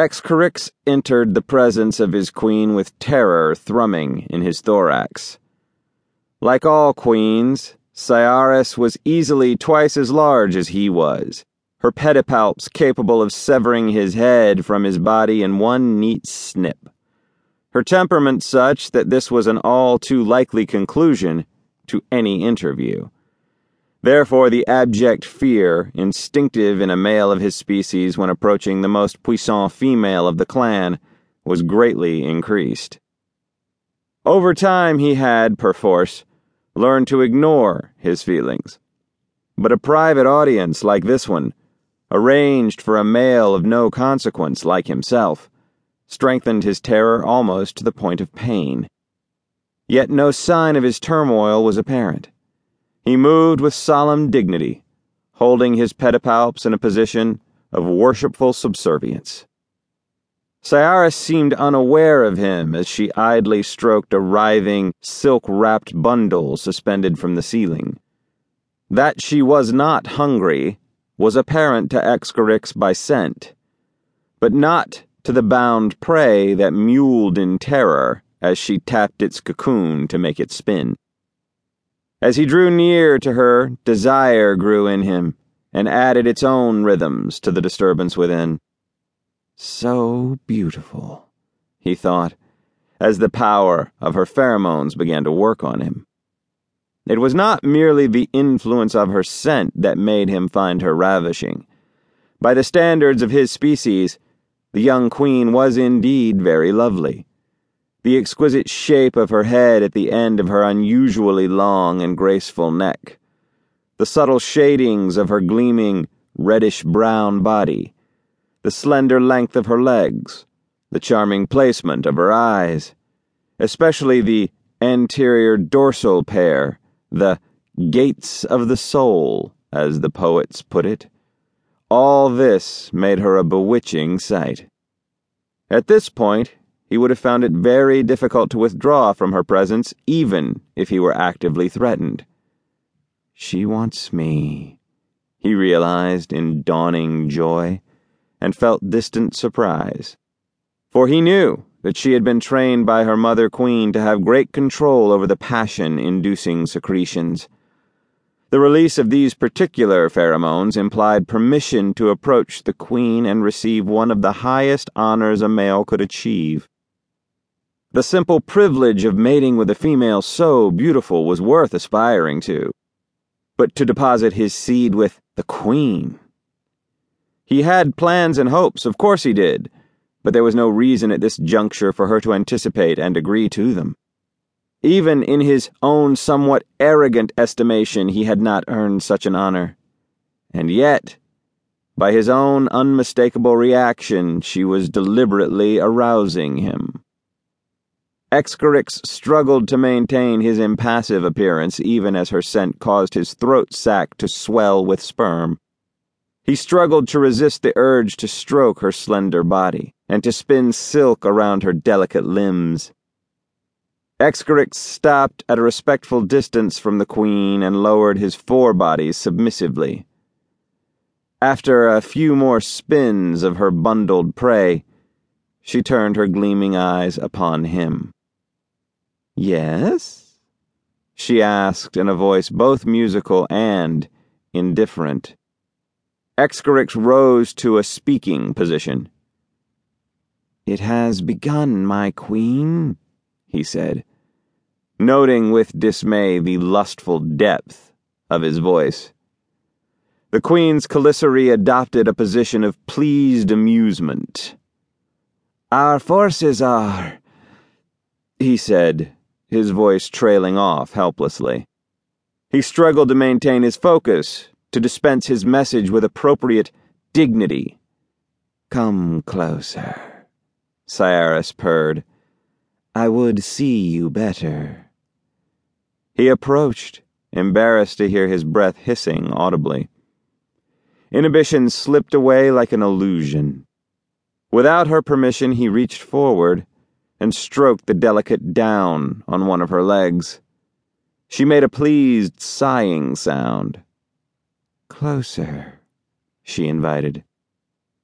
Excorix entered the presence of his queen with terror thrumming in his thorax. Like all queens, Cyaris was easily twice as large as he was, her pedipalps capable of severing his head from his body in one neat snip. Her temperament such that this was an all too likely conclusion to any interview. Therefore, the abject fear, instinctive in a male of his species when approaching the most puissant female of the clan, was greatly increased. Over time, he had, perforce, learned to ignore his feelings. But a private audience like this one, arranged for a male of no consequence like himself, strengthened his terror almost to the point of pain. Yet no sign of his turmoil was apparent. He moved with solemn dignity, holding his pedipalps in a position of worshipful subservience. Cyaris seemed unaware of him as she idly stroked a writhing, silk wrapped bundle suspended from the ceiling. That she was not hungry was apparent to Excorix by scent, but not to the bound prey that mewled in terror as she tapped its cocoon to make it spin. As he drew near to her, desire grew in him and added its own rhythms to the disturbance within. So beautiful, he thought, as the power of her pheromones began to work on him. It was not merely the influence of her scent that made him find her ravishing. By the standards of his species, the young queen was indeed very lovely the exquisite shape of her head at the end of her unusually long and graceful neck, the subtle shadings of her gleaming, reddish brown body, the slender length of her legs, the charming placement of her eyes, especially the anterior dorsal pair, the gates of the soul, as the poets put it. All this made her a bewitching sight. At this point, he would have found it very difficult to withdraw from her presence, even if he were actively threatened. She wants me, he realized in dawning joy, and felt distant surprise. For he knew that she had been trained by her mother queen to have great control over the passion inducing secretions. The release of these particular pheromones implied permission to approach the queen and receive one of the highest honors a male could achieve. The simple privilege of mating with a female so beautiful was worth aspiring to. But to deposit his seed with the Queen. He had plans and hopes, of course he did, but there was no reason at this juncture for her to anticipate and agree to them. Even in his own somewhat arrogant estimation, he had not earned such an honor. And yet, by his own unmistakable reaction, she was deliberately arousing him. Excorix struggled to maintain his impassive appearance even as her scent caused his throat sac to swell with sperm. He struggled to resist the urge to stroke her slender body and to spin silk around her delicate limbs. Excorix stopped at a respectful distance from the queen and lowered his forebody submissively. After a few more spins of her bundled prey, she turned her gleaming eyes upon him. Yes? She asked in a voice both musical and indifferent. Excorix rose to a speaking position. It has begun, my queen, he said, noting with dismay the lustful depth of his voice. The queen's chelicerae adopted a position of pleased amusement. Our forces are, he said his voice trailing off helplessly. He struggled to maintain his focus, to dispense his message with appropriate dignity. Come closer, Cyaris purred. I would see you better. He approached, embarrassed to hear his breath hissing audibly. Inhibition slipped away like an illusion. Without her permission, he reached forward and stroked the delicate down on one of her legs. She made a pleased, sighing sound. Closer, she invited.